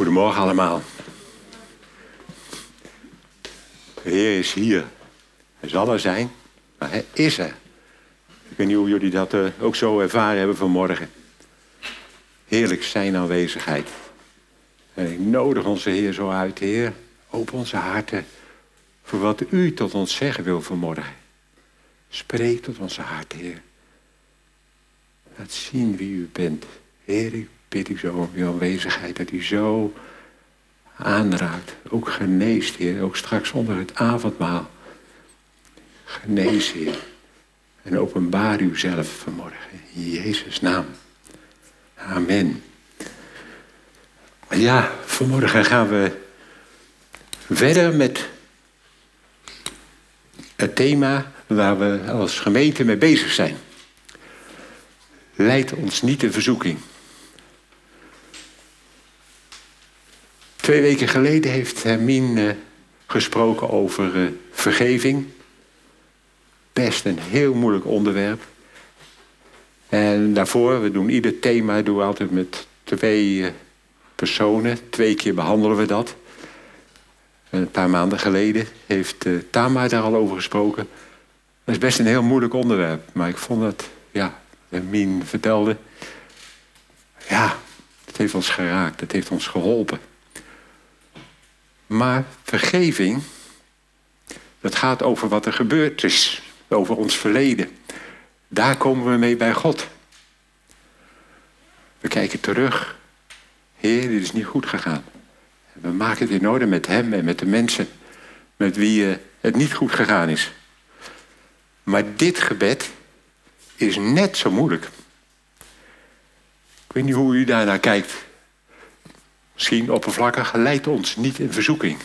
Goedemorgen allemaal. De Heer is hier. Hij zal er zijn, maar hij is er. Ik weet niet hoe jullie dat eh, ook zo ervaren hebben vanmorgen. Heerlijk zijn aanwezigheid. En ik nodig onze Heer zo uit, Heer. Open onze harten voor wat u tot ons zeggen wil vanmorgen. Spreek tot onze hart, Heer. Laat zien wie u bent. Heer, ik bid u zo om uw aanwezigheid, dat u zo aanraakt. Ook geneest, Heer. Ook straks onder het avondmaal. Genees, Heer. En openbaar uzelf vanmorgen. In Jezus' naam. Amen. Ja, vanmorgen gaan we verder met het thema waar we als gemeente mee bezig zijn. Leid ons niet in verzoeking. Twee weken geleden heeft Hermine uh, gesproken over uh, vergeving. Best een heel moeilijk onderwerp. En daarvoor, we doen ieder thema doen we altijd met twee uh, personen. Twee keer behandelen we dat. Een paar maanden geleden heeft Tama daar al over gesproken. Dat is best een heel moeilijk onderwerp. Maar ik vond dat, ja, Mien vertelde. Ja, het heeft ons geraakt. Het heeft ons geholpen. Maar vergeving, dat gaat over wat er gebeurd is. Over ons verleden. Daar komen we mee bij God. We kijken terug. Heer, dit is niet goed gegaan. We maken het in orde met Hem en met de mensen met wie het niet goed gegaan is. Maar dit gebed is net zo moeilijk. Ik weet niet hoe u daarnaar kijkt. Misschien oppervlakkig, leidt ons niet in verzoeking.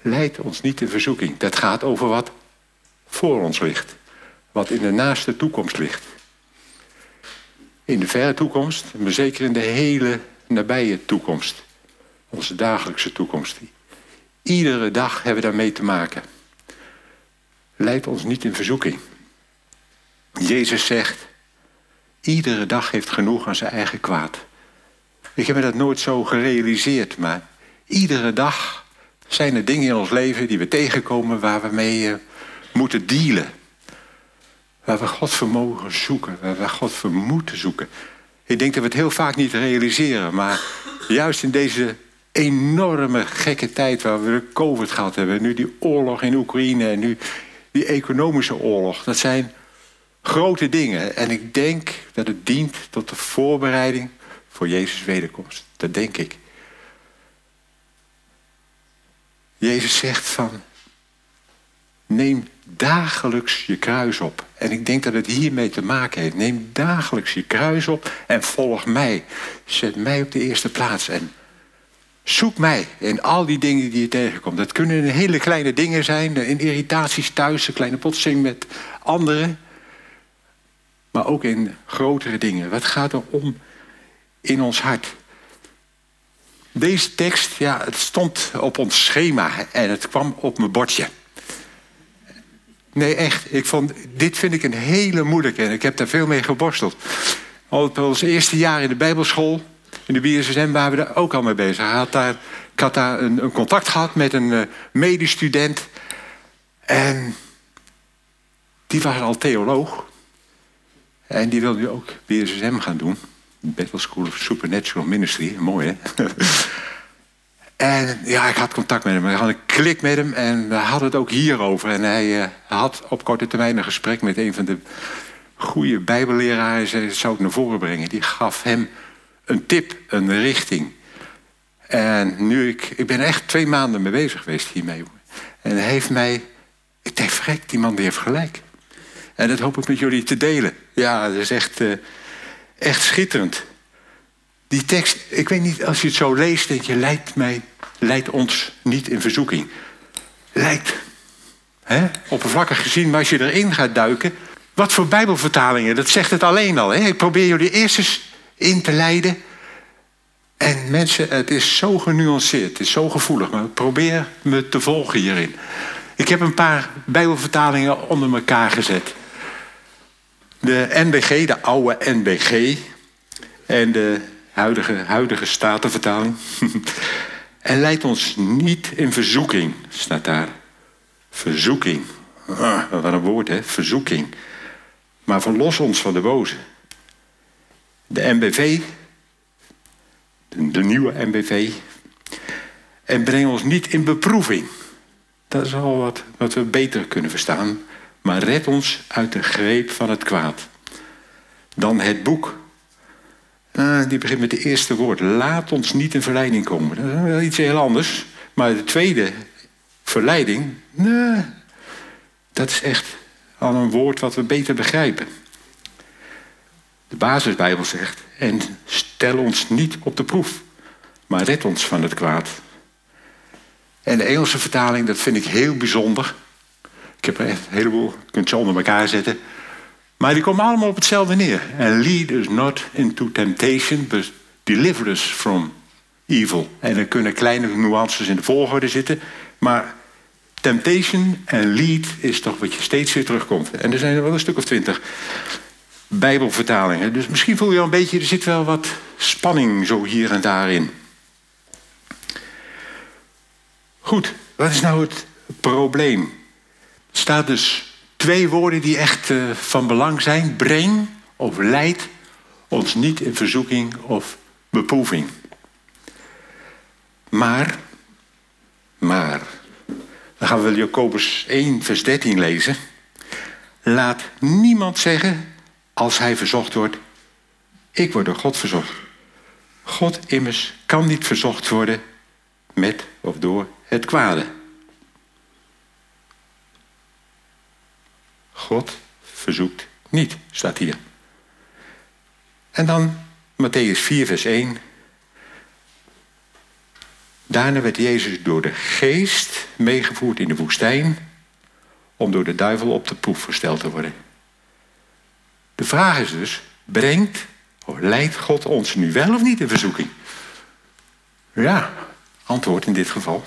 Leidt ons niet in verzoeking. Dat gaat over wat voor ons ligt. Wat in de naaste toekomst ligt. In de verre toekomst, maar zeker in de hele nabije toekomst. Onze dagelijkse toekomst. Iedere dag hebben we daarmee te maken. Leidt ons niet in verzoeking. Jezus zegt, iedere dag heeft genoeg aan zijn eigen kwaad. Ik heb me dat nooit zo gerealiseerd, maar iedere dag zijn er dingen in ons leven die we tegenkomen waar we mee uh, moeten dealen. Waar we God voor mogen zoeken, waar we God voor moeten zoeken. Ik denk dat we het heel vaak niet realiseren, maar juist in deze enorme gekke tijd waar we de COVID gehad hebben, nu die oorlog in Oekraïne en nu die economische oorlog, dat zijn grote dingen. En ik denk dat het dient tot de voorbereiding voor Jezus' wederkomst. Dat denk ik. Jezus zegt van, neem dagelijks je kruis op. En ik denk dat het hiermee te maken heeft. Neem dagelijks je kruis op en volg mij. Zet mij op de eerste plaats en zoek mij in al die dingen die je tegenkomt. Dat kunnen hele kleine dingen zijn, in irritaties thuis, een kleine botsing met anderen. Maar ook in grotere dingen. Wat gaat er om in ons hart? Deze tekst, ja, het stond op ons schema en het kwam op mijn bordje. Nee, echt. Ik vond, dit vind ik een hele moeilijke en ik heb daar veel mee geborsteld. Op ons eerste jaar in de Bijbelschool, in de BSSM, waren we daar ook al mee bezig. Ik had daar, ik daar een, een contact gehad met een uh, medestudent. En die was al theoloog. En die wilde ook BSSM gaan doen. Bethel School of Supernatural Ministry. Mooi, hè? en ja, ik had contact met hem. Ik had een klik met hem en we hadden het ook hierover. En hij uh, had op korte termijn een gesprek met een van de goede bijbelleraren. Hij zou ik naar voren brengen. Die gaf hem een tip, een richting. En nu, ik, ik ben echt twee maanden mee bezig geweest hiermee. En hij heeft mij... Ik denk, die man die heeft gelijk. En dat hoop ik met jullie te delen. Ja, dat is echt, uh, echt schitterend. Die tekst, ik weet niet, als je het zo leest, denk je, leidt mij, leidt ons niet in verzoeking. Lijkt, hè, oppervlakkig gezien, maar als je erin gaat duiken, wat voor bijbelvertalingen, dat zegt het alleen al. Hè? Ik probeer jullie eerst eens in te leiden. En mensen, het is zo genuanceerd, het is zo gevoelig, maar probeer me te volgen hierin. Ik heb een paar bijbelvertalingen onder elkaar gezet. De NBG, de oude NBG. En de huidige, huidige statenvertaling. en leid ons niet in verzoeking, staat daar. Verzoeking. Ah, wat een woord, hè? Verzoeking. Maar verlos ons van de boze. De MBV, de, nieuwe MBV. En breng ons niet in beproeving. Dat is al wat, wat we beter kunnen verstaan. Maar red ons uit de greep van het kwaad. Dan het boek. Uh, die begint met het eerste woord. Laat ons niet in verleiding komen. Dat is wel iets heel anders. Maar de tweede, verleiding. Nee, dat is echt al een woord wat we beter begrijpen. De basisbijbel zegt. En stel ons niet op de proef. Maar red ons van het kwaad. En de Engelse vertaling, dat vind ik heel bijzonder. Ik heb er echt een heleboel, je kunt ze onder elkaar zetten. Maar die komen allemaal op hetzelfde neer. And lead us not into temptation, but deliver us from evil. En er kunnen kleine nuances in de volgorde zitten. Maar temptation en lead is toch wat je steeds weer terugkomt. En er zijn er wel een stuk of twintig Bijbelvertalingen. Dus misschien voel je al een beetje, er zit wel wat spanning zo hier en daarin. Goed, wat is nou het probleem? Staat dus twee woorden die echt uh, van belang zijn. Breng of leid ons niet in verzoeking of beproeving. Maar, maar, dan gaan we Jacobus 1, vers 13 lezen. Laat niemand zeggen als hij verzocht wordt, ik word door God verzocht. God immers kan niet verzocht worden met of door het kwade. God verzoekt niet, staat hier. En dan Matthäus 4, vers 1. Daarna werd Jezus door de geest meegevoerd in de woestijn om door de duivel op de proef gesteld te worden. De vraag is dus, brengt of leidt God ons nu wel of niet in verzoeking? Ja, antwoord in dit geval.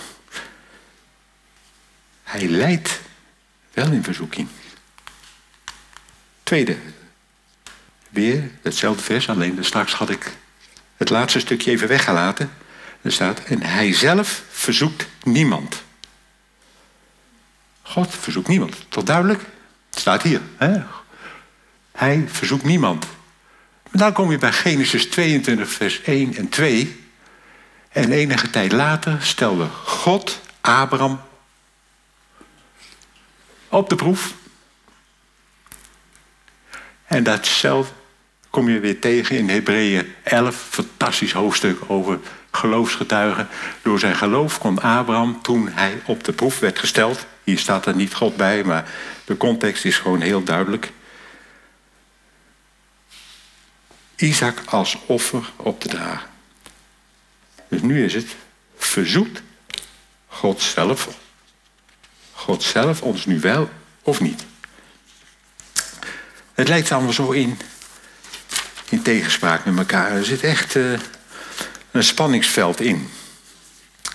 Hij leidt wel in verzoeking. Tweede, weer hetzelfde vers, alleen straks had ik het laatste stukje even weggelaten. Er staat, en hij zelf verzoekt niemand. God verzoekt niemand. Tot duidelijk? Het staat hier. Hè? Hij verzoekt niemand. Maar dan kom je bij Genesis 22, vers 1 en 2. En enige tijd later stelde God Abraham op de proef. En datzelfde kom je weer tegen in Hebreeën 11, fantastisch hoofdstuk over geloofsgetuigen. Door zijn geloof kon Abraham, toen hij op de proef werd gesteld, hier staat er niet God bij, maar de context is gewoon heel duidelijk. Isaac als offer op te dragen. Dus nu is het, verzoekt God zelf, God zelf ons nu wel of niet? Het lijkt allemaal zo in, in tegenspraak met elkaar. Er zit echt uh, een spanningsveld in.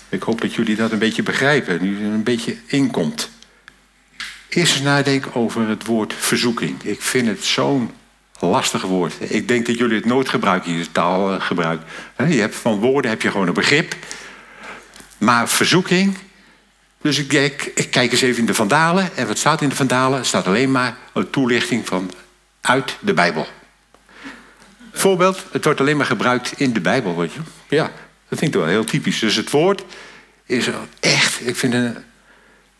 Ik hoop dat jullie dat een beetje begrijpen, nu er een beetje inkomt. Eerst eens nadenken over het woord verzoeking. Ik vind het zo'n lastig woord. Ik denk dat jullie het nooit gebruiken, je taalgebruik. Je hebt van woorden heb je gewoon een begrip. Maar verzoeking. Dus ik, ik, ik kijk eens even in de Vandalen. En wat staat in de Vandalen? Er staat alleen maar een toelichting van uit de Bijbel. Voorbeeld, het wordt alleen maar gebruikt in de Bijbel, weet je. Ja, dat vind ik wel heel typisch. Dus het woord is echt, ik vind een,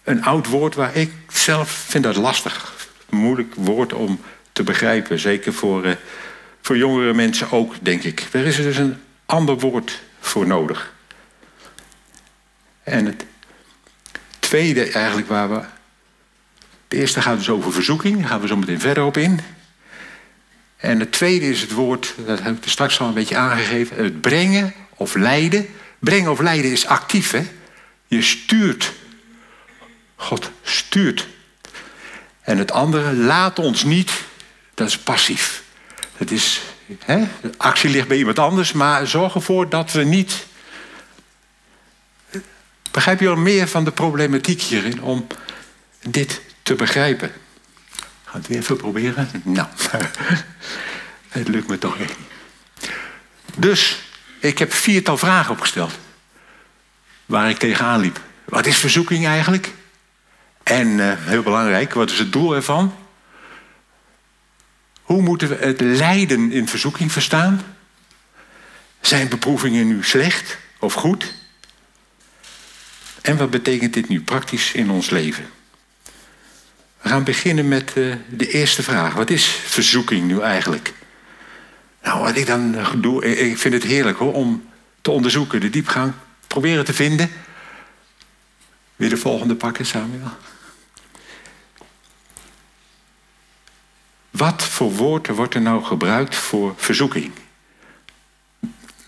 een oud woord waar ik zelf vind dat lastig. Moeilijk woord om te begrijpen. Zeker voor, uh, voor jongere mensen ook, denk ik. Er is dus een ander woord voor nodig. En het tweede eigenlijk waar we... Het eerste gaat dus over verzoeking. Daar gaan we zo meteen verder op in. En het tweede is het woord, dat heb ik straks al een beetje aangegeven... het brengen of leiden. Brengen of leiden is actief, hè? Je stuurt. God stuurt. En het andere, laat ons niet dat is passief. Het is, hè, de actie ligt bij iemand anders, maar zorg ervoor dat we niet. Begrijp je al meer van de problematiek hierin om dit te begrijpen? Ik ga het weer even proberen. Nou, het lukt me toch echt niet. Dus ik heb viertal vragen opgesteld. Waar ik tegenaan liep. Wat is verzoeking eigenlijk? En eh, heel belangrijk, wat is het doel ervan? Hoe moeten we het lijden in verzoeking verstaan? Zijn beproevingen nu slecht of goed? En wat betekent dit nu praktisch in ons leven? We gaan beginnen met uh, de eerste vraag. Wat is verzoeking nu eigenlijk? Nou, wat ik dan doe, ik vind het heerlijk hoor, om te onderzoeken, de diepgang, proberen te vinden. Weer de volgende pakken, Samuel. Wat voor woord wordt er nou gebruikt voor verzoeking?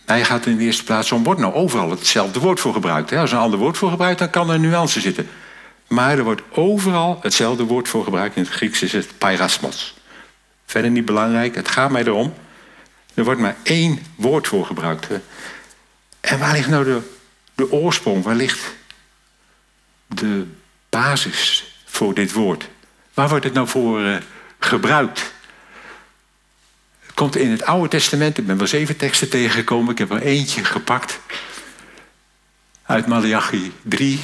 Hij gaat in de eerste plaats om, wordt nou overal hetzelfde woord voor gebruikt. Hè? Als er een ander woord voor gebruikt, dan kan er nuance zitten. Maar er wordt overal hetzelfde woord voor gebruikt. In het Grieks is het pairasmos. Verder niet belangrijk, het gaat mij erom. Er wordt maar één woord voor gebruikt. En waar ligt nou de, oorsprong? Waar ligt de basis voor dit woord? Waar wordt het nou voor uh, gebruikt? Het komt in het Oude Testament, ik ben wel zeven teksten tegengekomen, ik heb er eentje gepakt. Uit Malachi 3,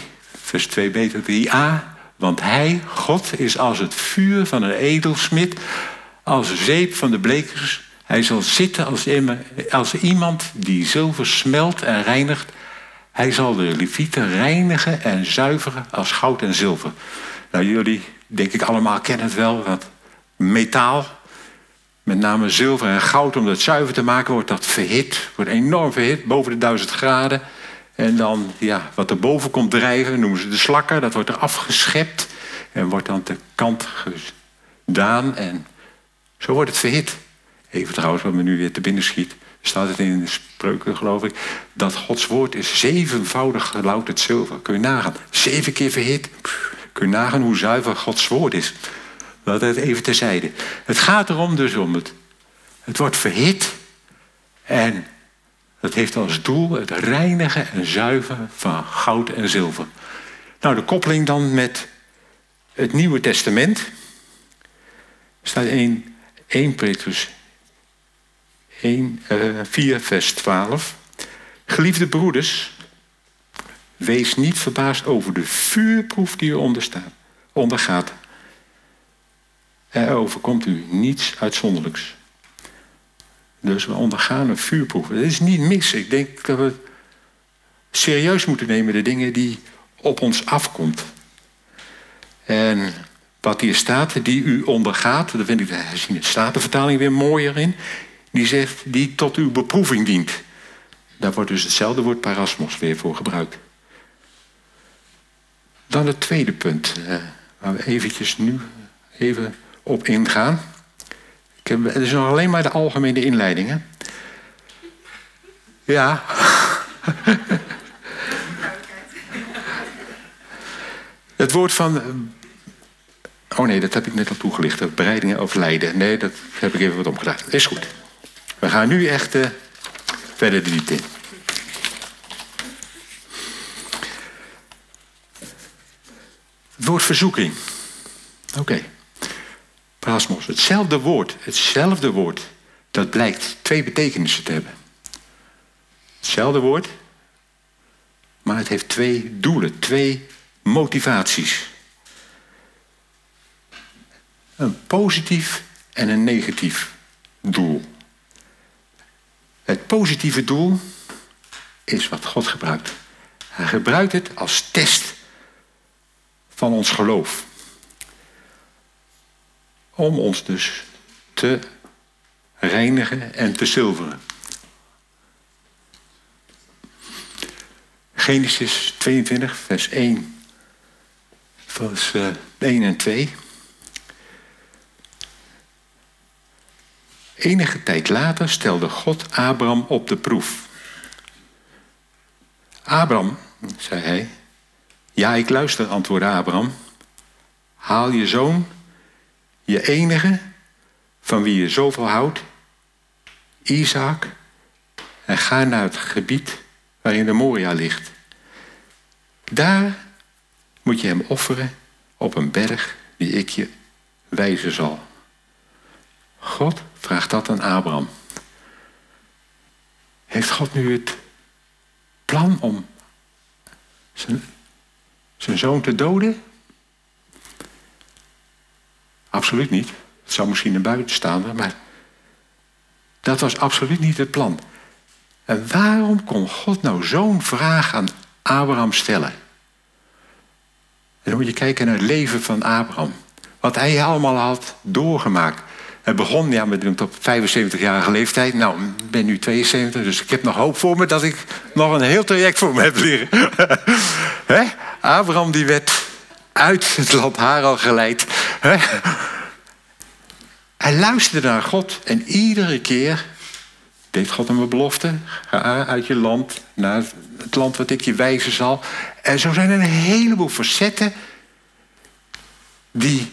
vers 2b tot 3a. Want hij, God, is als het vuur van een edelsmid, als zeep van de blekers. Hij zal zitten als, als iemand die zilver smelt en reinigt. Hij zal de levieten reinigen en zuiveren als goud en zilver. Nou, jullie, denk ik, allemaal kennen het wel. Dat metaal, met name zilver en goud, om dat zuiver te maken, wordt dat verhit. Wordt enorm verhit, boven de duizend graden. En dan, ja, wat er boven komt drijven, noemen ze de slakken. Dat wordt er afgeschept en wordt dan de kant gedaan. En zo wordt het verhit. Even trouwens, wat me nu weer te binnen schiet. Staat het in de spreuken, geloof ik. Dat Gods woord is zevenvoudig gelouterd zilver. Kun je nagaan. Zeven keer verhit. Kun je nagaan hoe zuiver Gods woord is. Dat het even terzijde. Het gaat erom dus om het. Het wordt verhit. En het heeft als doel het reinigen en zuiveren van goud en zilver. Nou, de koppeling dan met het Nieuwe Testament. staat in 1 Petrus 1, uh, 4, vers 12. Geliefde broeders, wees niet verbaasd over de vuurproef die u onderstaat, ondergaat. Er overkomt u niets uitzonderlijks. Dus we ondergaan een vuurproef. Dat is niet mis. Ik denk dat we serieus moeten nemen de dingen die op ons afkomt. En wat hier staat, die u ondergaat, daar vind ik de Statenvertaling weer mooier in. Die zegt, die tot uw beproeving dient. Daar wordt dus hetzelfde woord parasmos weer voor gebruikt. Dan het tweede punt, eh, waar we eventjes nu even op ingaan. Ik heb, het is nog alleen maar de algemene inleidingen. Ja. het woord van. Oh nee, dat heb ik net al toegelicht. Bereidingen of lijden. Nee, dat heb ik even wat omgedaan. Is goed. We gaan nu echt uh, verder de diepte in. Het woord verzoeking. Oké. Hetzelfde woord, hetzelfde woord, dat blijkt twee betekenissen te hebben. Hetzelfde woord, maar het heeft twee doelen, twee motivaties. Een positief en een negatief doel. Het positieve doel is wat God gebruikt. Hij gebruikt het als test van ons geloof. Om ons dus te reinigen en te zilveren. Genesis 22, vers 1, vers 1 eh, en 2. Enige tijd later stelde God Abraham op de proef. Abraham, zei hij. Ja, ik luister, antwoordde Abraham. Haal je zoon je enige, van wie je zoveel houdt, Isaac, en ga naar het gebied waarin de Moria ligt. Daar moet je hem offeren op een berg die ik je wijzen zal. God vraagt dat aan Abraham. Heeft God nu het plan om zijn, zijn zoon te doden? Absoluut niet. Het zou misschien een buitenstaander, maar dat was absoluut niet het plan. En waarom kon God nou zo'n vraag aan Abraham stellen? En dan moet je kijken naar het leven van Abraham. Wat hij allemaal had doorgemaakt. Het begon ja, met op 75-jarige leeftijd. Nou, ik ben nu 72, dus ik heb nog hoop voor me dat ik nog een heel traject voor me heb liggen. Abraham die werd uit het land Haral geleid. Hij luisterde naar God en iedere keer deed God hem een belofte. Ga uit je land naar het land wat ik je wijzen zal. En zo zijn er een heleboel facetten die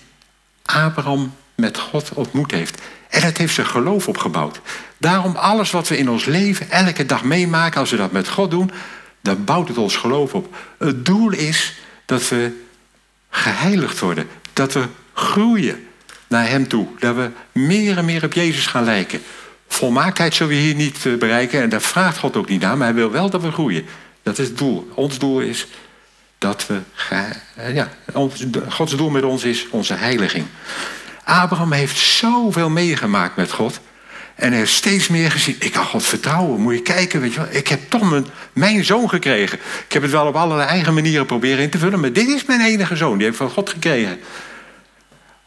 Abraham met God ontmoet heeft. En dat heeft zijn geloof opgebouwd. Daarom alles wat we in ons leven elke dag meemaken, als we dat met God doen, dan bouwt het ons geloof op. Het doel is dat we geheiligd worden, dat we groeien naar Hem toe, dat we meer en meer op Jezus gaan lijken. Volmaaktheid zullen we hier niet eh, bereiken en daar vraagt God ook niet naar, maar Hij wil wel dat we groeien. Dat is het doel. Ons doel is dat we. Eh, ja, Gods doel met ons is onze heiliging. Abraham heeft zoveel meegemaakt met God. En hij heeft steeds meer gezien. Ik kan God vertrouwen. Moet je kijken, weet je wel. Ik heb toch mijn, mijn zoon gekregen. Ik heb het wel op allerlei eigen manieren proberen in te vullen. Maar dit is mijn enige zoon. Die heb ik van God gekregen.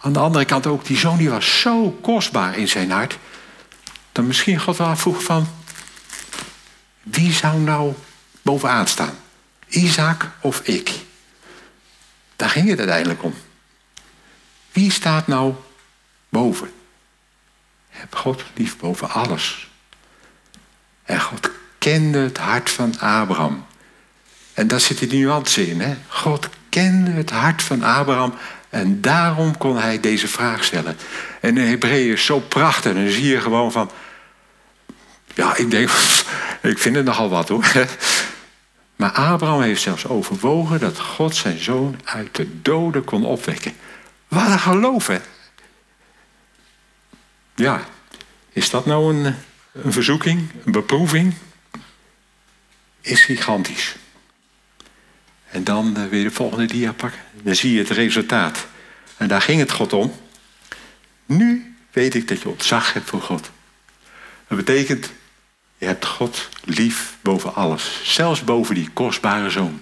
Aan de andere kant ook, die zoon die was zo kostbaar in zijn hart. Dat misschien God wel vroeg van... Wie zou nou bovenaan staan? Isaac of ik? Daar ging het uiteindelijk om. Wie staat nou boven? Heb God lief boven alles. En God kende het hart van Abraham. En daar zit die nuance in. Hè? God kende het hart van Abraham. En daarom kon hij deze vraag stellen. En in Hebreeën is zo prachtig. En dan zie je gewoon van... Ja, ik denk... Ik vind het nogal wat hoor. Maar Abraham heeft zelfs overwogen dat God zijn zoon uit de doden kon opwekken. Wat een geloof, hè? Ja, is dat nou een, een verzoeking, een beproeving? Is gigantisch. En dan uh, weer de volgende dia pakken. Dan zie je het resultaat. En daar ging het God om. Nu weet ik dat je ontzag hebt voor God. Dat betekent je hebt God lief boven alles. Zelfs boven die kostbare zoon.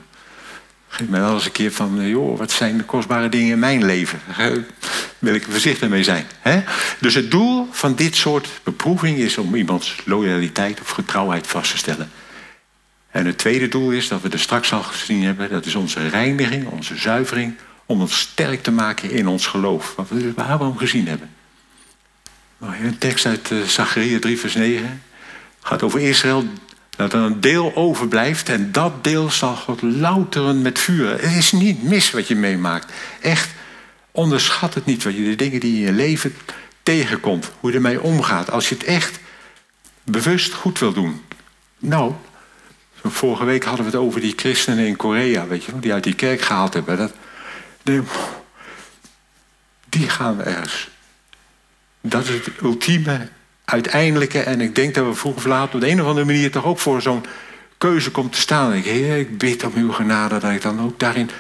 Geef mij wel eens een keer van, eh, joh, wat zijn de kostbare dingen in mijn leven? Wil ik voorzichtig mee zijn. Hè? Dus het doel van dit soort beproeving is om iemands loyaliteit of getrouwheid vast te stellen. En het tweede doel is, dat we er straks al gezien hebben, dat is onze reiniging, onze zuivering, om ons sterk te maken in ons geloof. Wat we bij Abraham gezien hebben. Een tekst uit uh, Zachariah 3 vers 9 gaat over Israël, dat er een deel overblijft en dat deel zal God louteren met vuur. Het is niet mis wat je meemaakt. Echt, onderschat het niet, wat je, de dingen die in je leven tegenkomt, hoe je ermee omgaat. Als je het echt bewust goed wil doen. Nou, vorige week hadden we het over die christenen in Korea, weet je, die uit die kerk gehaald hebben. Dat, die gaan we ergens. Dat is het ultieme uiteindelijke, en ik denk dat we vroeg of laat op de een of andere manier toch ook voor zo'n keuze komt te staan. Ik, ik bid om uw genade dat ik dan ook daarin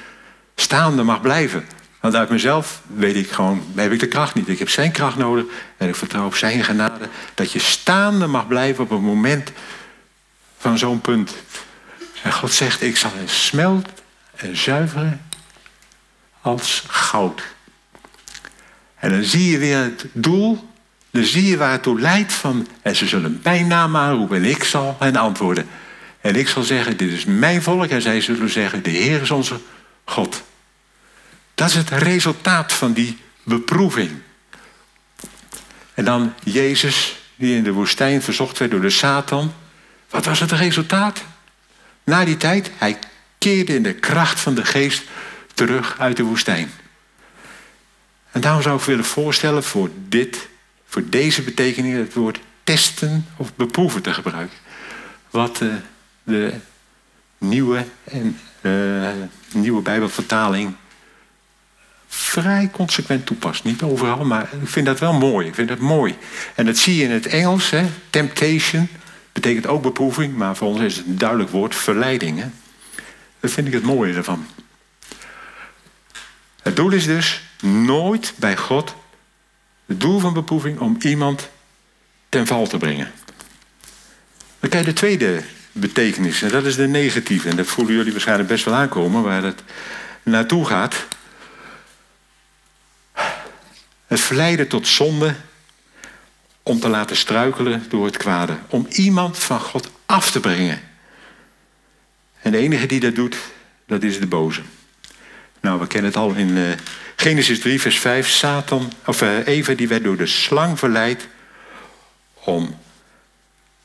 staande mag blijven. Want uit mezelf weet ik gewoon, heb ik de kracht niet. Ik heb zijn kracht nodig en ik vertrouw op zijn genade. Dat je staande mag blijven op een moment van zo'n punt. En God zegt, ik zal hen smelt en zuiveren als goud. En dan zie je weer het doel dan zie je waar het toe leidt van... en ze zullen mijn naam aanroepen en ik zal hen antwoorden. En ik zal zeggen, dit is mijn volk. En zij zullen zeggen, de Heer is onze God. Dat is het resultaat van die beproeving. En dan Jezus, die in de woestijn verzocht werd door de Satan. Wat was het resultaat? Na die tijd, hij keerde in de kracht van de geest terug uit de woestijn. En daarom zou ik willen voorstellen voor dit voor deze betekenis het woord testen of beproeven te gebruiken. Wat uh, de nieuwe, en, uh, nieuwe Bijbelvertaling vrij consequent toepast. Niet overal, maar ik vind dat wel mooi. Ik vind dat mooi. En dat zie je in het Engels, hè? temptation, Betekent ook beproeving, maar voor ons is het een duidelijk woord verleiding. Hè? Dat vind ik het mooie ervan. Het doel is dus nooit bij God het doel van beproeving om iemand ten val te brengen. Dan krijg je de tweede betekenis, en dat is de negatieve. En dat voelen jullie waarschijnlijk best wel aankomen waar het naartoe gaat. Het verleiden tot zonde om te laten struikelen door het kwade. Om iemand van God af te brengen. En de enige die dat doet, dat is de boze. Nou, we kennen het al in uh, Genesis 3, vers 5. Satan, of uh, Eva, die werd door de slang verleid om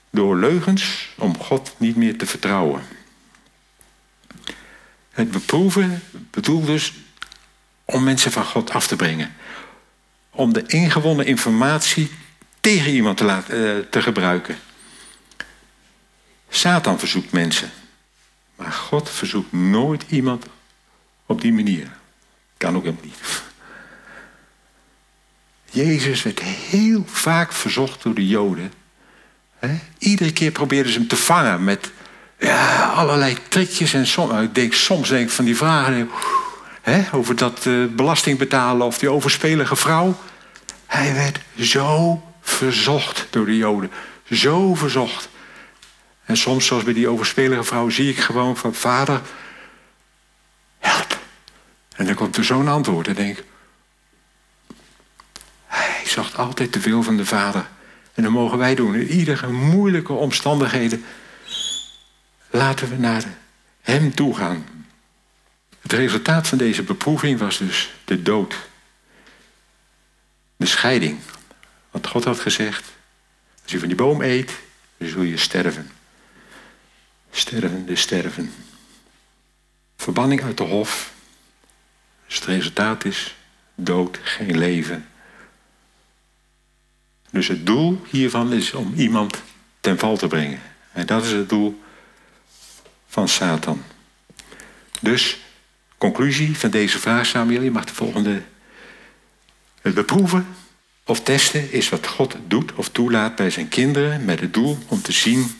door leugens om God niet meer te vertrouwen. Het beproeven bedoelt dus om mensen van God af te brengen. Om de ingewonnen informatie tegen iemand te, laten, uh, te gebruiken. Satan verzoekt mensen. Maar God verzoekt nooit iemand op die manier. Kan ook helemaal niet. Jezus werd heel vaak verzocht door de Joden. Iedere keer probeerden ze hem te vangen met ja, allerlei trikjes. En som, ik denk, soms denk ik van die vragen over dat uh, belasting betalen of die overspelige vrouw. Hij werd zo verzocht door de Joden. Zo verzocht. En soms, zoals bij die overspelige vrouw, zie ik gewoon van vader. En dan komt er zo'n antwoord en denk hij zocht altijd de wil van de vader. En dat mogen wij doen. In iedere moeilijke omstandigheden laten we naar hem toe gaan. Het resultaat van deze beproeving was dus de dood. De scheiding. Want God had gezegd, als je van die boom eet, dan zul je sterven. Sterven, de sterven. Verbanning uit de hof. Dus het resultaat is dood, geen leven. Dus het doel hiervan is om iemand ten val te brengen. En dat is het doel van Satan. Dus, conclusie van deze vraag, Samuel, je mag de volgende. Het beproeven of testen is wat God doet of toelaat bij zijn kinderen met het doel om te zien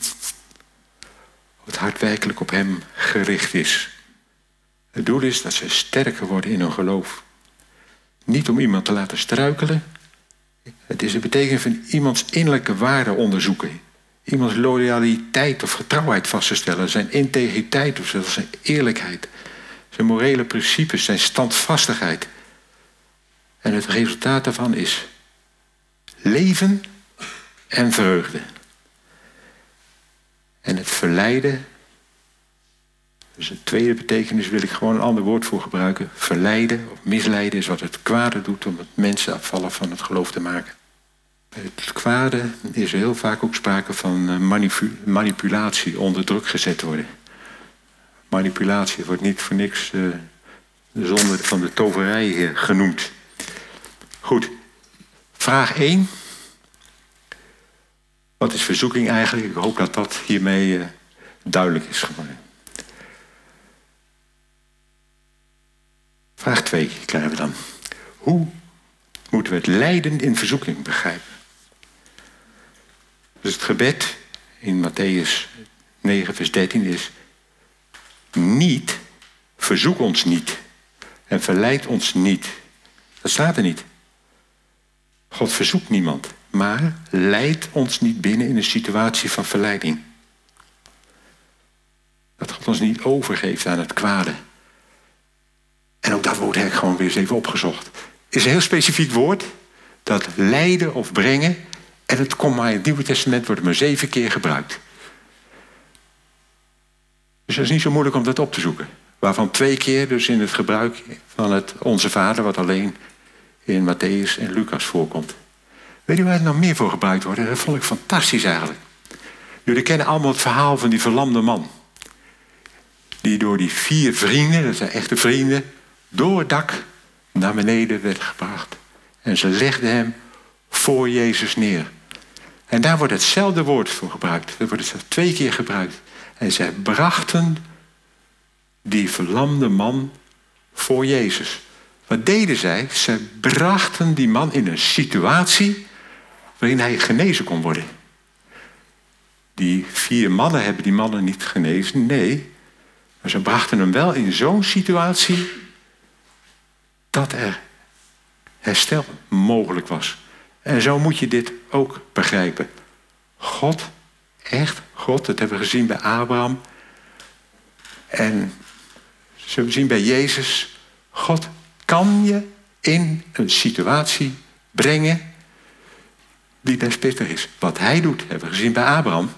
of het hart werkelijk op hem gericht is. Het doel is dat ze sterker worden in hun geloof. Niet om iemand te laten struikelen. Het is de betekenis van iemands innerlijke waarde onderzoeken. Iemands loyaliteit of getrouwheid vast te stellen. Zijn integriteit of zelfs zijn eerlijkheid. Zijn morele principes, zijn standvastigheid. En het resultaat daarvan is leven en vreugde. En het verleiden dus een tweede betekenis wil ik gewoon een ander woord voor gebruiken. Verleiden of misleiden is wat het kwade doet om het mensen afvallen van het geloof te maken. Het kwade is heel vaak ook sprake van eh, manipulatie, onder druk gezet worden. Manipulatie wordt niet voor niks uh, de zonde van de toverij uh, genoemd. Goed, vraag 1. Wat is verzoeking eigenlijk? Ik hoop dat dat hiermee duidelijk is geworden. Vraag 2 krijgen we dan. Hoe moeten we het lijden in verzoeking begrijpen? Dus het gebed in Matthäus 9, vers 13 is: Niet, verzoek ons niet en verleid ons niet. Dat staat er niet. God verzoekt niemand, maar leidt ons niet binnen in een situatie van verleiding. Dat God ons niet overgeeft aan het kwade. En ook dat woord heb ik gewoon weer eens even opgezocht. Is een heel specifiek woord. Dat leiden of brengen. En het komt maar in het Nieuwe Testament wordt maar zeven keer gebruikt. Dus dat is niet zo moeilijk om dat op te zoeken. Waarvan twee keer dus in het gebruik van het Onze Vader, wat alleen in Matthäus en Lucas voorkomt. Weet je waar het nog meer voor gebruikt wordt? dat vond ik fantastisch eigenlijk. Jullie kennen allemaal het verhaal van die verlamde man. Die door die vier vrienden, dat zijn echte vrienden, door het dak naar beneden werd gebracht. En ze legden hem voor Jezus neer. En daar wordt hetzelfde woord voor gebruikt. Er wordt het twee keer gebruikt. En zij brachten die verlamde man voor Jezus. Wat deden zij? Ze brachten die man in een situatie waarin hij genezen kon worden. die vier mannen hebben die mannen niet genezen. Nee, maar ze brachten hem wel in zo'n situatie dat er herstel mogelijk was. En zo moet je dit ook begrijpen. God, echt God, dat hebben we gezien bij Abraham. En zullen we zien bij Jezus. God kan je in een situatie brengen die best pittig is. Wat hij doet, hebben we gezien bij Abraham.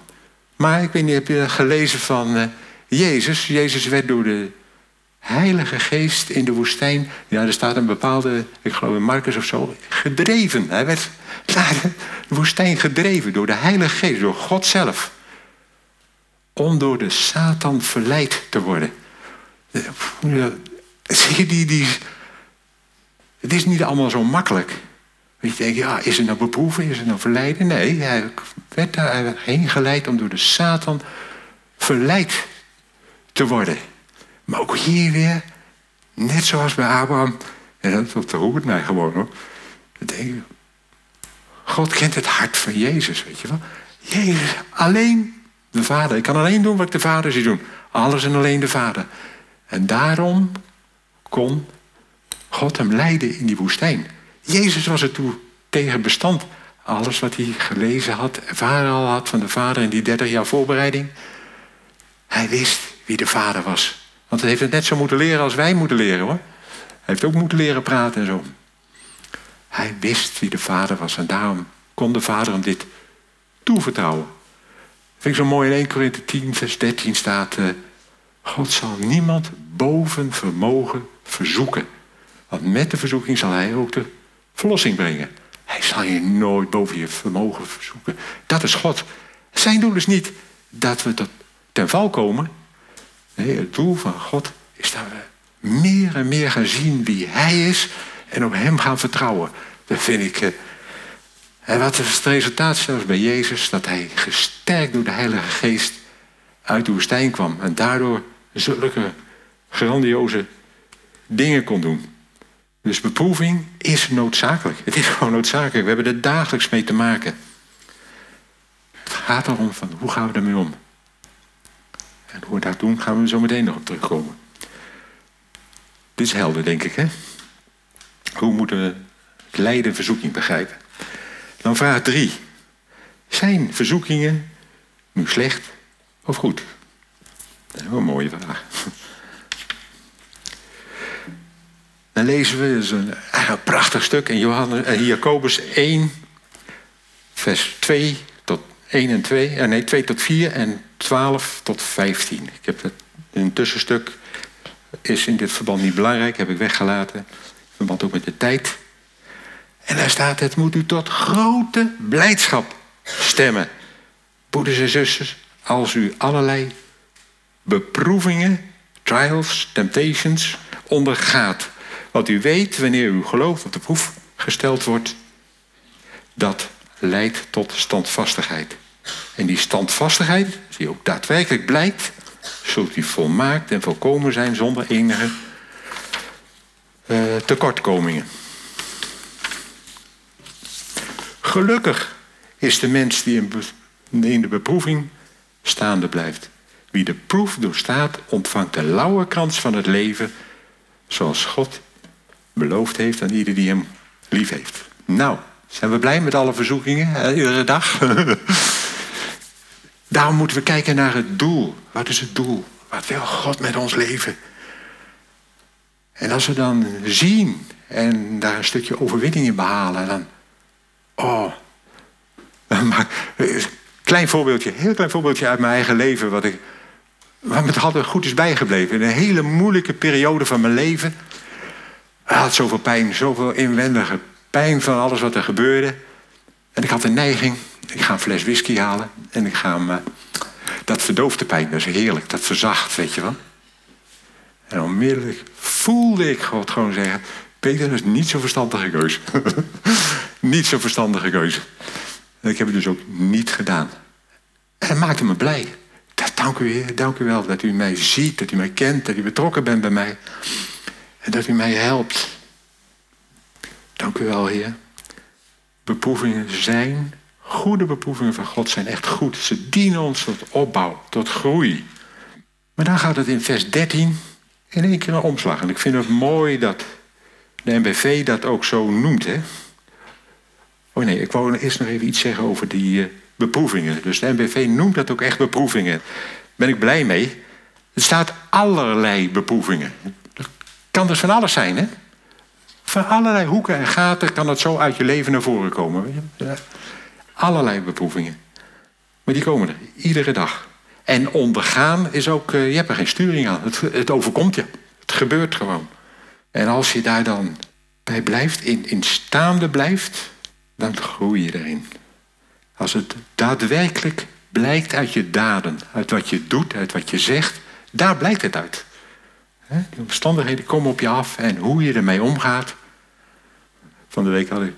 Maar ik weet niet, heb je gelezen van uh, Jezus? Jezus werd door de Heilige Geest in de woestijn. Ja, er staat een bepaalde, ik geloof in Marcus of zo, gedreven. Hij werd naar de woestijn gedreven door de Heilige Geest, door God zelf. Om door de Satan verleid te worden. Zie je die, die. Het is niet allemaal zo makkelijk. Je denkt, ja, is het nou beproeven? Is het nou verleiden? Nee, hij werd daarheen geleid om door de Satan verleid te worden. Maar ook hier weer, net zoals bij Abraham, en dat, dat roept mij gewoon hoor. Denk God kent het hart van Jezus, weet je wel. Jezus, alleen de Vader. Ik kan alleen doen wat ik de Vader zie doen. Alles en alleen de Vader. En daarom kon God hem leiden in die woestijn. Jezus was er toe tegen bestand. Alles wat hij gelezen had, ervaren al had van de Vader in die 30 jaar voorbereiding. Hij wist wie de Vader was. Want hij heeft het net zo moeten leren als wij moeten leren hoor. Hij heeft ook moeten leren praten en zo. Hij wist wie de Vader was en daarom kon de Vader hem dit toevertrouwen. Vind ik zo mooi in 1 Korinthe 10, vers 13 staat: uh, God zal niemand boven vermogen verzoeken. Want met de verzoeking zal hij ook de verlossing brengen. Hij zal je nooit boven je vermogen verzoeken. Dat is God. Zijn doel is niet dat we tot ten val komen. Het doel van God is dat we meer en meer gaan zien wie Hij is en op Hem gaan vertrouwen. Dat vind ik. En wat is het resultaat zelfs bij Jezus? Dat Hij gesterkt door de Heilige Geest uit de woestijn kwam en daardoor zulke grandioze dingen kon doen. Dus beproeving is noodzakelijk. Het is gewoon noodzakelijk. We hebben er dagelijks mee te maken. Het gaat erom van hoe gaan we ermee om? En hoe we dat doen, gaan we zo meteen nog op terugkomen. Dit is helder, denk ik. Hè? Hoe moeten we lijden verzoeking begrijpen? Dan vraag 3. Zijn verzoekingen nu slecht of goed? Dat is wel een mooie vraag. Dan lezen we, een, prachtig stuk in Johannes, uh, Jacobus 1, vers 2 tot 1 en 2. Uh, nee, 2 tot 4 en 12 tot 15. Ik heb het, een tussenstuk is in dit verband niet belangrijk, heb ik weggelaten. In verband ook met de tijd. En daar staat: Het moet u tot grote blijdschap stemmen. Broeders en zusters, als u allerlei beproevingen, trials, temptations ondergaat wat u weet wanneer uw geloof op de proef gesteld wordt, dat leidt tot standvastigheid. En die standvastigheid, die ook daadwerkelijk blijkt, zult u volmaakt en volkomen zijn zonder enige uh, tekortkomingen. Gelukkig is de mens die in de beproeving staande blijft. Wie de proef doorstaat, ontvangt de lauwe krans van het leven, zoals God beloofd heeft aan ieder die hem lief heeft. Nou, zijn we blij met alle verzoekingen, iedere dag? Daarom moeten we kijken naar het doel. Wat is het doel? Wat wil God met ons leven? En als we dan zien en daar een stukje overwinning in behalen, dan. Oh. Klein voorbeeldje, heel klein voorbeeldje uit mijn eigen leven, wat ik. Wat me altijd goed is bijgebleven. In een hele moeilijke periode van mijn leven hij had zoveel pijn, zoveel inwendige pijn van alles wat er gebeurde. En ik had een neiging, ik ga een fles whisky halen en ik ga hem... Uh, dat verdooft de pijn, dat is heerlijk, dat verzacht, weet je wel. En onmiddellijk voelde ik God gewoon zeggen... Peter, dat is niet zo'n verstandige keus. niet zo'n verstandige keuze. En ik heb het dus ook niet gedaan. En dat maakte me blij. Dank u, Heer, dank u wel dat u mij ziet, dat u mij kent, dat u betrokken bent bij mij. En dat u mij helpt. Dank u wel, Heer. Beproevingen zijn Goede beproevingen van God zijn echt goed. Ze dienen ons tot opbouw, tot groei. Maar dan gaat het in vers 13 in één keer een omslag. En ik vind het mooi dat de NBV dat ook zo noemt. Hè? Oh nee, ik wou eerst nog even iets zeggen over die uh, beproevingen. Dus de NBV noemt dat ook echt beproevingen. Daar ben ik blij mee. Er staat allerlei beproevingen. Dat kan dus van alles zijn, hè? Van allerlei hoeken en gaten kan het zo uit je leven naar voren komen. Allerlei beproevingen. Maar die komen er, iedere dag. En ondergaan is ook, uh, je hebt er geen sturing aan. Het, het overkomt je. Het gebeurt gewoon. En als je daar dan bij blijft, in, in staande blijft, dan groei je erin. Als het daadwerkelijk blijkt uit je daden, uit wat je doet, uit wat je zegt, daar blijkt het uit. Die omstandigheden komen op je af en hoe je ermee omgaat. Van de week had ik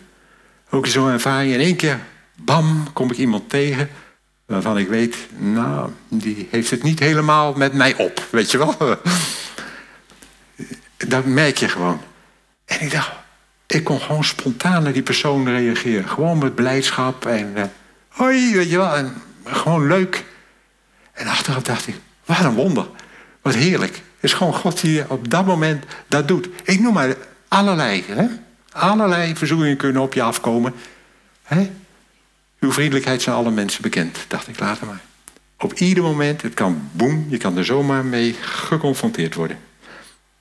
ook zo'n ervaring. In één keer, bam, kom ik iemand tegen waarvan ik weet, nou, die heeft het niet helemaal met mij op, weet je wel. Dat merk je gewoon. En ik dacht, ik kon gewoon spontaan naar die persoon reageren. Gewoon met blijdschap en uh, hoi, weet je wel. En gewoon leuk. En achteraf dacht ik, wat een wonder. Wat heerlijk. Het is gewoon God die op dat moment dat doet. Ik noem maar allerlei. Hè? Allerlei verzoekingen kunnen op je afkomen. Hè? Uw vriendelijkheid zijn alle mensen bekend, dacht ik later maar. Op ieder moment, het kan boem, je kan er zomaar mee geconfronteerd worden.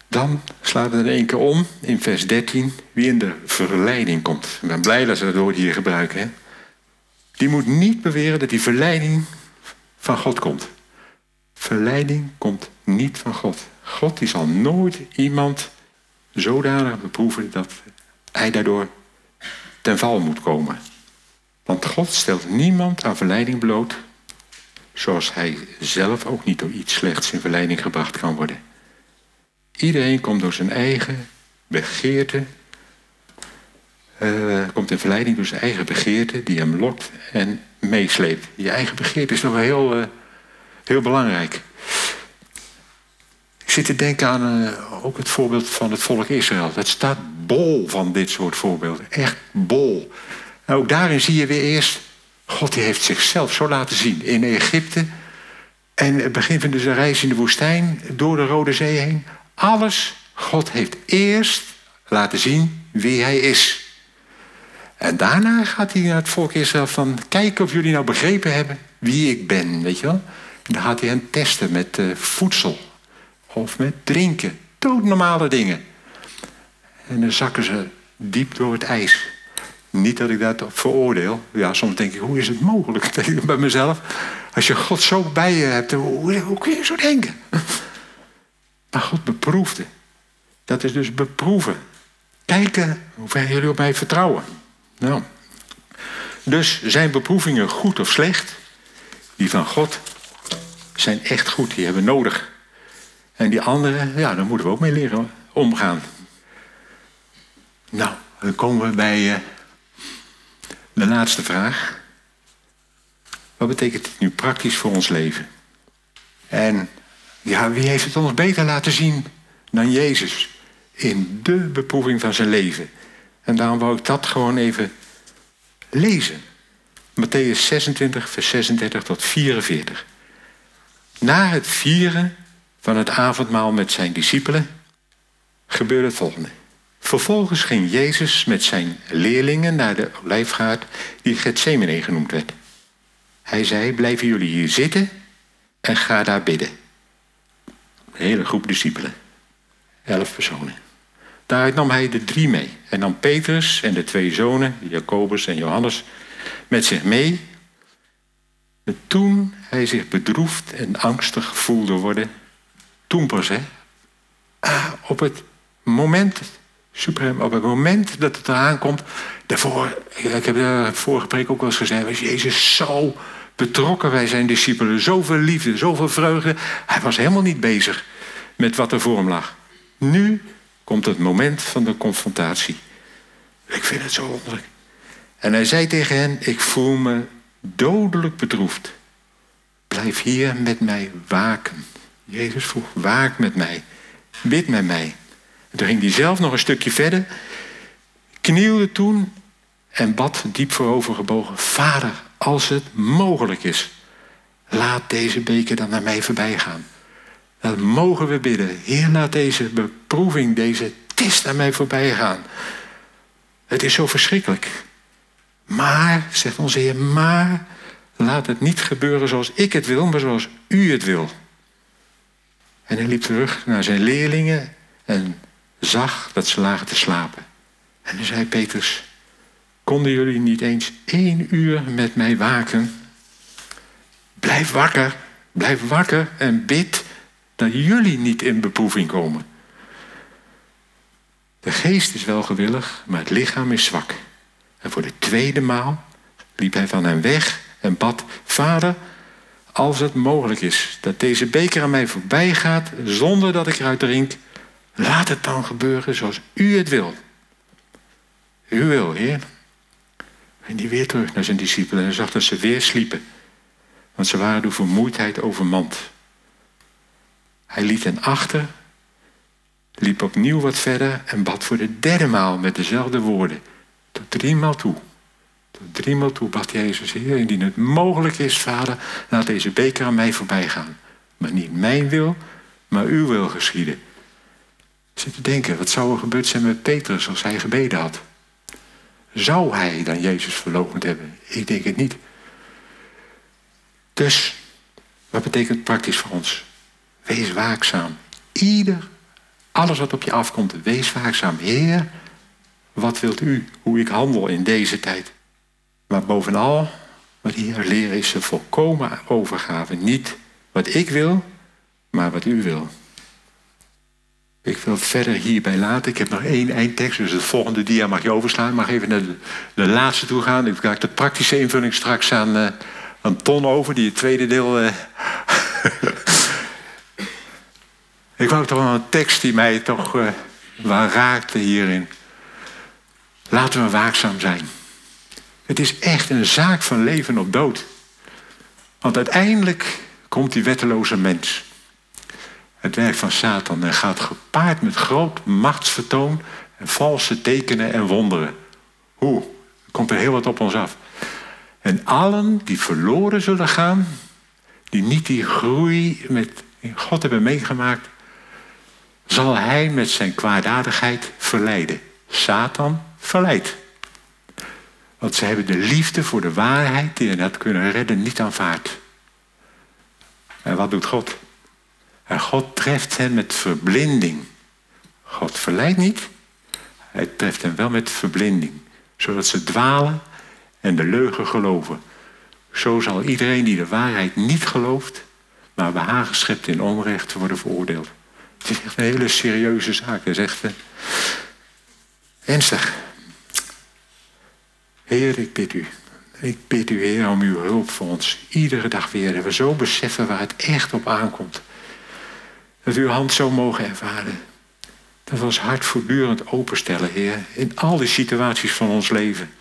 Dan slaat het in één keer om, in vers 13, wie in de verleiding komt. Ik ben blij dat ze dat woord hier gebruiken. Die moet niet beweren dat die verleiding van God komt. Verleiding komt niet van God. God die zal nooit iemand zodanig beproeven dat hij daardoor ten val moet komen. Want God stelt niemand aan verleiding bloot, zoals hij zelf ook niet door iets slechts in verleiding gebracht kan worden. Iedereen komt door zijn eigen begeerte, uh, komt in verleiding door zijn eigen begeerte die hem lokt en meesleept. Je eigen begeerte is nog heel, uh, heel belangrijk. Ik zit te denken aan uh, ook het voorbeeld van het volk Israël. Het staat bol van dit soort voorbeelden. Echt bol. Ook daarin zie je weer eerst, God die heeft zichzelf zo laten zien in Egypte. En het begin van de reis in de woestijn, door de Rode Zee heen. Alles, God heeft eerst laten zien wie hij is. En daarna gaat hij naar het volk Israël van... kijken of jullie nou begrepen hebben wie ik ben, weet je wel. En dan gaat hij hen testen met uh, voedsel. Of met drinken. Doodnormale dingen. En dan zakken ze diep door het ijs. Niet dat ik dat veroordeel. Ja, soms denk ik, hoe is het mogelijk? Denk ik bij mezelf. Als je God zo bij je hebt, hoe, kun je zo denken? Maar God beproefde. Dat is dus beproeven. Kijken hoe ver jullie op mij vertrouwen. Nou. Dus zijn beproevingen goed of slecht? Die van God zijn echt goed. Die hebben we nodig. En die andere, ja, daar moeten we ook mee leren omgaan. Nou, dan komen we bij uh, de laatste vraag. Wat betekent dit nu praktisch voor ons leven? En ja, wie heeft het ons beter laten zien dan Jezus in de beproeving van zijn leven? En daarom wou ik dat gewoon even lezen. Matthäus 26, vers 36 tot 44. Na het vieren van het avondmaal met zijn discipelen gebeurde het volgende. Vervolgens ging Jezus met zijn leerlingen naar de olijfgaard die Gethsemane genoemd werd. Hij zei, blijven jullie hier zitten en ga daar bidden. Een hele groep discipelen. Elf personen. Daaruit nam hij de drie mee. En nam Petrus en de twee zonen, Jacobus en Johannes, met zich mee. En toen hij zich bedroefd en angstig voelde worden, toen pas, hè, op het moment Suprem, op het moment dat het eraan komt. Daarvoor, ik heb de vorige preek ook wel eens gezegd, was Jezus zo betrokken bij zijn discipelen. Zoveel liefde, zoveel vreugde. Hij was helemaal niet bezig met wat er voor hem lag. Nu komt het moment van de confrontatie. Ik vind het zo wonderlijk. En hij zei tegen hen: Ik voel me dodelijk bedroefd. Blijf hier met mij waken. Jezus vroeg: Waak met mij. Bid met mij. Toen ging hij zelf nog een stukje verder. Knielde toen en bad diep voorovergebogen: Vader, als het mogelijk is, laat deze beker dan naar mij voorbij gaan. Dan mogen we bidden. Heer, laat deze beproeving, deze test naar mij voorbij gaan. Het is zo verschrikkelijk. Maar, zegt onze Heer, maar laat het niet gebeuren zoals ik het wil, maar zoals u het wil. En hij liep terug naar zijn leerlingen en zag dat ze lagen te slapen. En dan zei Petrus, konden jullie niet eens één uur met mij waken? Blijf wakker, blijf wakker en bid dat jullie niet in beproeving komen. De geest is wel gewillig, maar het lichaam is zwak. En voor de tweede maal liep hij van hem weg en bad: Vader, als het mogelijk is dat deze beker aan mij voorbij gaat zonder dat ik eruit drink, laat het dan gebeuren zoals u het wil. U wil, Heer. En die weer terug naar zijn discipelen en zag dat ze weer sliepen. Want ze waren door vermoeidheid overmand. Hij liet hen achter, liep opnieuw wat verder en bad voor de derde maal met dezelfde woorden. Tot drie maal toe. Tot drie maal toe bad Jezus, Heer, indien het mogelijk is, Vader, laat deze beker aan mij voorbij gaan. Maar niet mijn wil, maar uw wil geschieden. Zit te denken, wat zou er gebeurd zijn met Petrus als hij gebeden had? Zou hij dan Jezus verloochend hebben? Ik denk het niet. Dus, wat betekent het praktisch voor ons? Wees waakzaam. Ieder, alles wat op je afkomt, wees waakzaam. Heer, wat wilt u? Hoe ik handel in deze tijd. Maar bovenal, wat hier leren is een volkomen overgave. Niet wat ik wil, maar wat u wil. Ik wil verder hierbij laten. Ik heb nog één eindtekst, dus het volgende dia mag je overslaan. Mag even naar de, de laatste toe gaan. Ik ga de praktische invulling straks aan, uh, aan Ton over, die het tweede deel. Uh... ik wou toch wel een tekst die mij toch uh, raakte hierin. Laten we waakzaam zijn. Het is echt een zaak van leven op dood. Want uiteindelijk komt die wetteloze mens. Het werk van Satan en gaat gepaard met groot machtsvertoon en valse tekenen en wonderen. Hoe? Er komt er heel wat op ons af. En allen die verloren zullen gaan, die niet die groei met God hebben meegemaakt, zal hij met zijn kwaadaardigheid verleiden. Satan verleidt. Want ze hebben de liefde voor de waarheid die hen had kunnen redden niet aanvaard. En wat doet God? En God treft hen met verblinding. God verleidt niet. Hij treft hen wel met verblinding. Zodat ze dwalen en de leugen geloven. Zo zal iedereen die de waarheid niet gelooft, maar behagen schept in onrecht worden veroordeeld. Het is echt een hele serieuze zaak. Het is echt ernstig. Heer, ik bid u. Ik bid u, Heer, om uw hulp voor ons. Iedere dag weer. Dat we zo beseffen waar het echt op aankomt. Dat we uw hand zo mogen ervaren. Dat we ons hart voortdurend openstellen, Heer. In al die situaties van ons leven.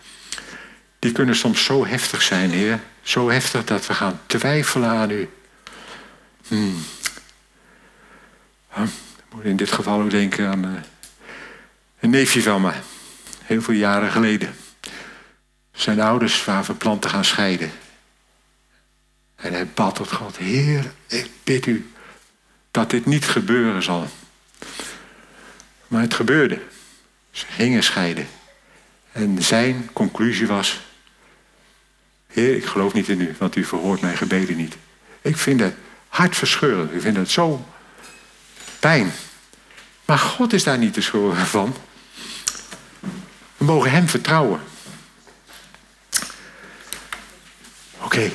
Die kunnen soms zo heftig zijn, Heer. Zo heftig dat we gaan twijfelen aan u. Hmm. Ik moet in dit geval ook denken aan uh, een neefje van me. Heel veel jaren geleden. Zijn ouders waren van plan te gaan scheiden. En hij bad tot God, Heer, ik bid u dat dit niet gebeuren zal. Maar het gebeurde. Ze gingen scheiden. En zijn conclusie was, Heer, ik geloof niet in u, want u verhoort mijn gebeden niet. Ik vind het hartverscheurend. Ik vind het zo pijn. Maar God is daar niet de schuldige van. We mogen Hem vertrouwen. Oké.